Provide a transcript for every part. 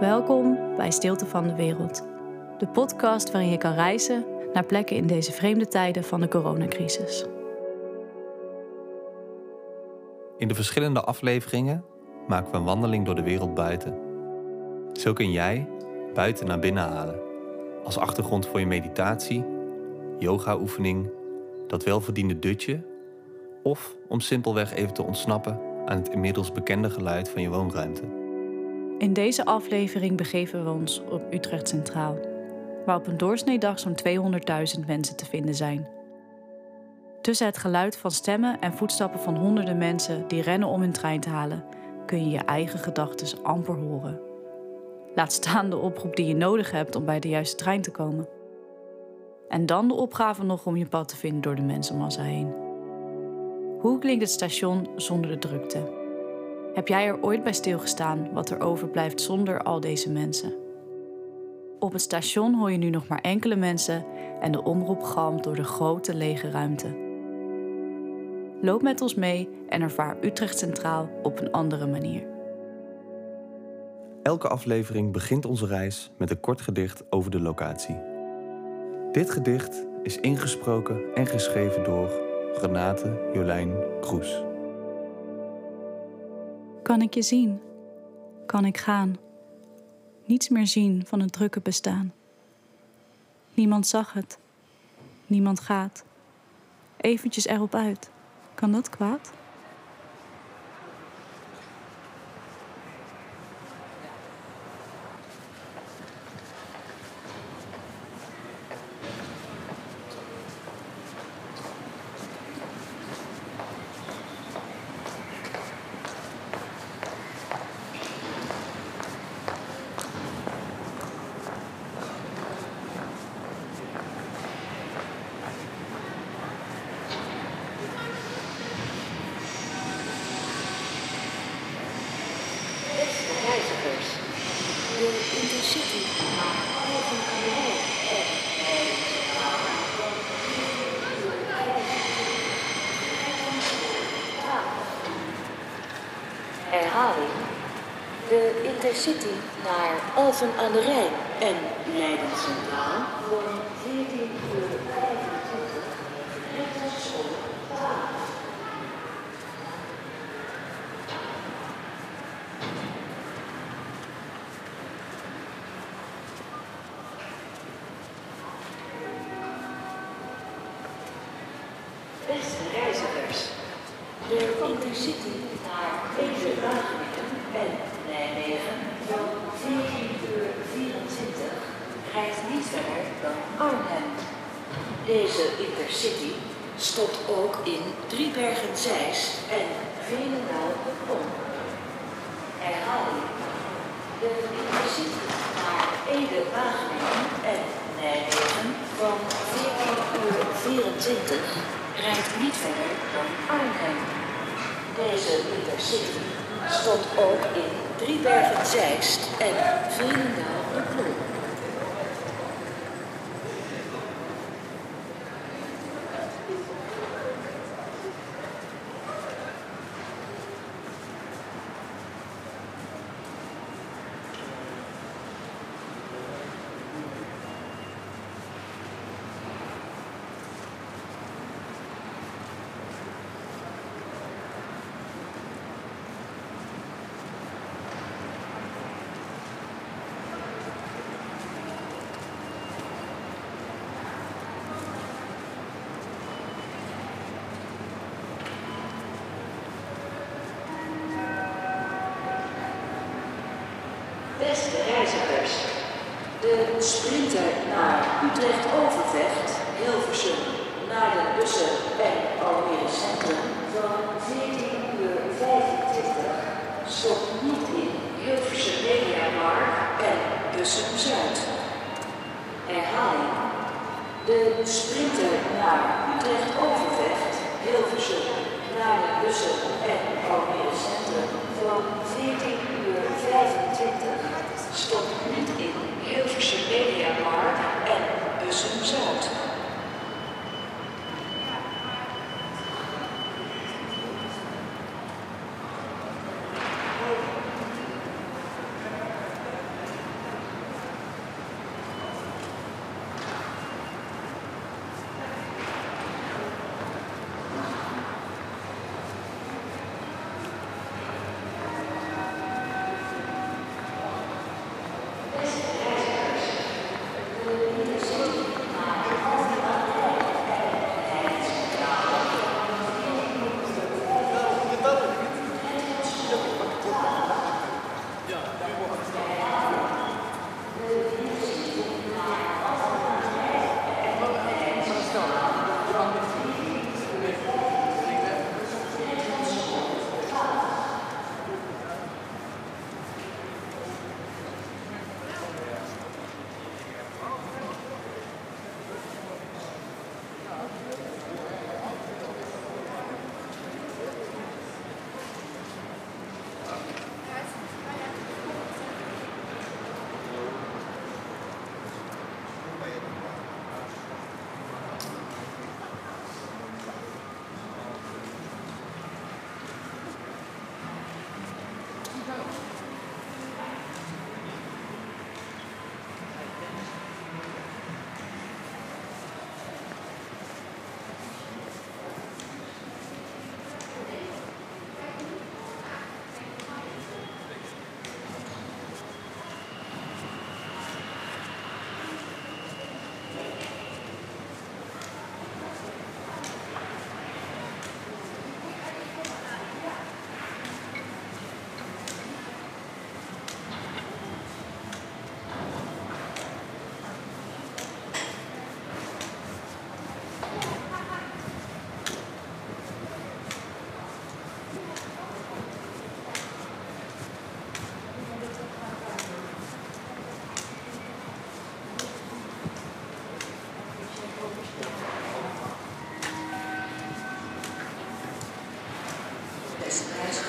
Welkom bij Stilte van de Wereld, de podcast waarin je kan reizen naar plekken in deze vreemde tijden van de coronacrisis. In de verschillende afleveringen maken we een wandeling door de wereld buiten. Zo kun jij buiten naar binnen halen, als achtergrond voor je meditatie, yoga-oefening, dat welverdiende dutje of om simpelweg even te ontsnappen aan het inmiddels bekende geluid van je woonruimte. In deze aflevering begeven we ons op Utrecht Centraal, waar op een doorsneedag zo'n 200.000 mensen te vinden zijn. Tussen het geluid van stemmen en voetstappen van honderden mensen die rennen om hun trein te halen, kun je je eigen gedachten amper horen. Laat staan de oproep die je nodig hebt om bij de juiste trein te komen. En dan de opgave nog om je pad te vinden door de mensenmassa heen. Hoe klinkt het station zonder de drukte? Heb jij er ooit bij stilgestaan wat er overblijft zonder al deze mensen? Op het station hoor je nu nog maar enkele mensen en de omroep galmt door de grote lege ruimte. Loop met ons mee en ervaar Utrecht Centraal op een andere manier. Elke aflevering begint onze reis met een kort gedicht over de locatie. Dit gedicht is ingesproken en geschreven door Renate Jolijn Kroes. Kan ik je zien? Kan ik gaan? Niets meer zien van het drukke bestaan. Niemand zag het. Niemand gaat. Eventjes erop uit. Kan dat kwaad? Herhaling. De Intercity naar Alphen aan de Rijn en Leiden Centraal voor 14 uur 25 Beste reizigers, de Intercity naar Ezen-Wageningen en Nijmegen van 14 uur 24 rijdt niet verder dan Arnhem. Deze Intercity stopt ook in Driebergen-Zeist en Veenendaal op. Herhaling. De Intercity naar Ede-Wageningen en Nijmegen van 14 uur 24 rijdt niet verder dan Arnhem. Deze Intercity stopt ook in Driebergen-Zeist en Veenendaal op Plom. Beste reizigers, de sprinter naar Utrecht-Overvecht, Hilversum, naar de bussen en Almere Centrum van 14 uur 25 stopt niet in Hilversum Mediamarkt en Bussum Zuid. Herhaling. De sprinter naar Utrecht-Overvecht, experience.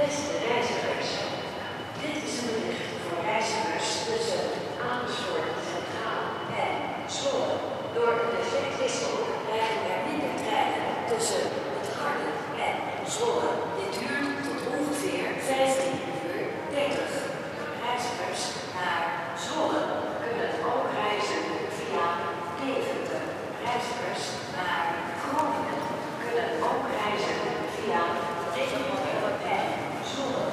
Beste reizigers, dit is een bericht voor reizigers tussen Amersfoort Centraal en Zwolle. Door een defectwissel rijden er minder treinen tussen het Garden en Zwolle. Dit duurt tot ongeveer 15 uur 30. Reizigers naar Zwolle kunnen ook reizen via Deventer. Reizigers naar Groningen kunnen ook reizen via Deventer en Zwolle.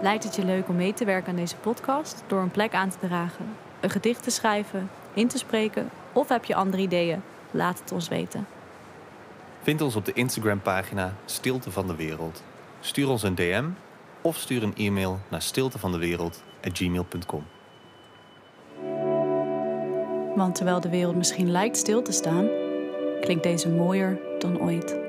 Lijkt het je leuk om mee te werken aan deze podcast door een plek aan te dragen, een gedicht te schrijven, in te spreken of heb je andere ideeën? Laat het ons weten. Vind ons op de Instagram-pagina Stilte van de Wereld. Stuur ons een DM of stuur een e-mail naar stiltevandewereld.gmail.com. Want terwijl de wereld misschien lijkt stil te staan, klinkt deze mooier dan ooit.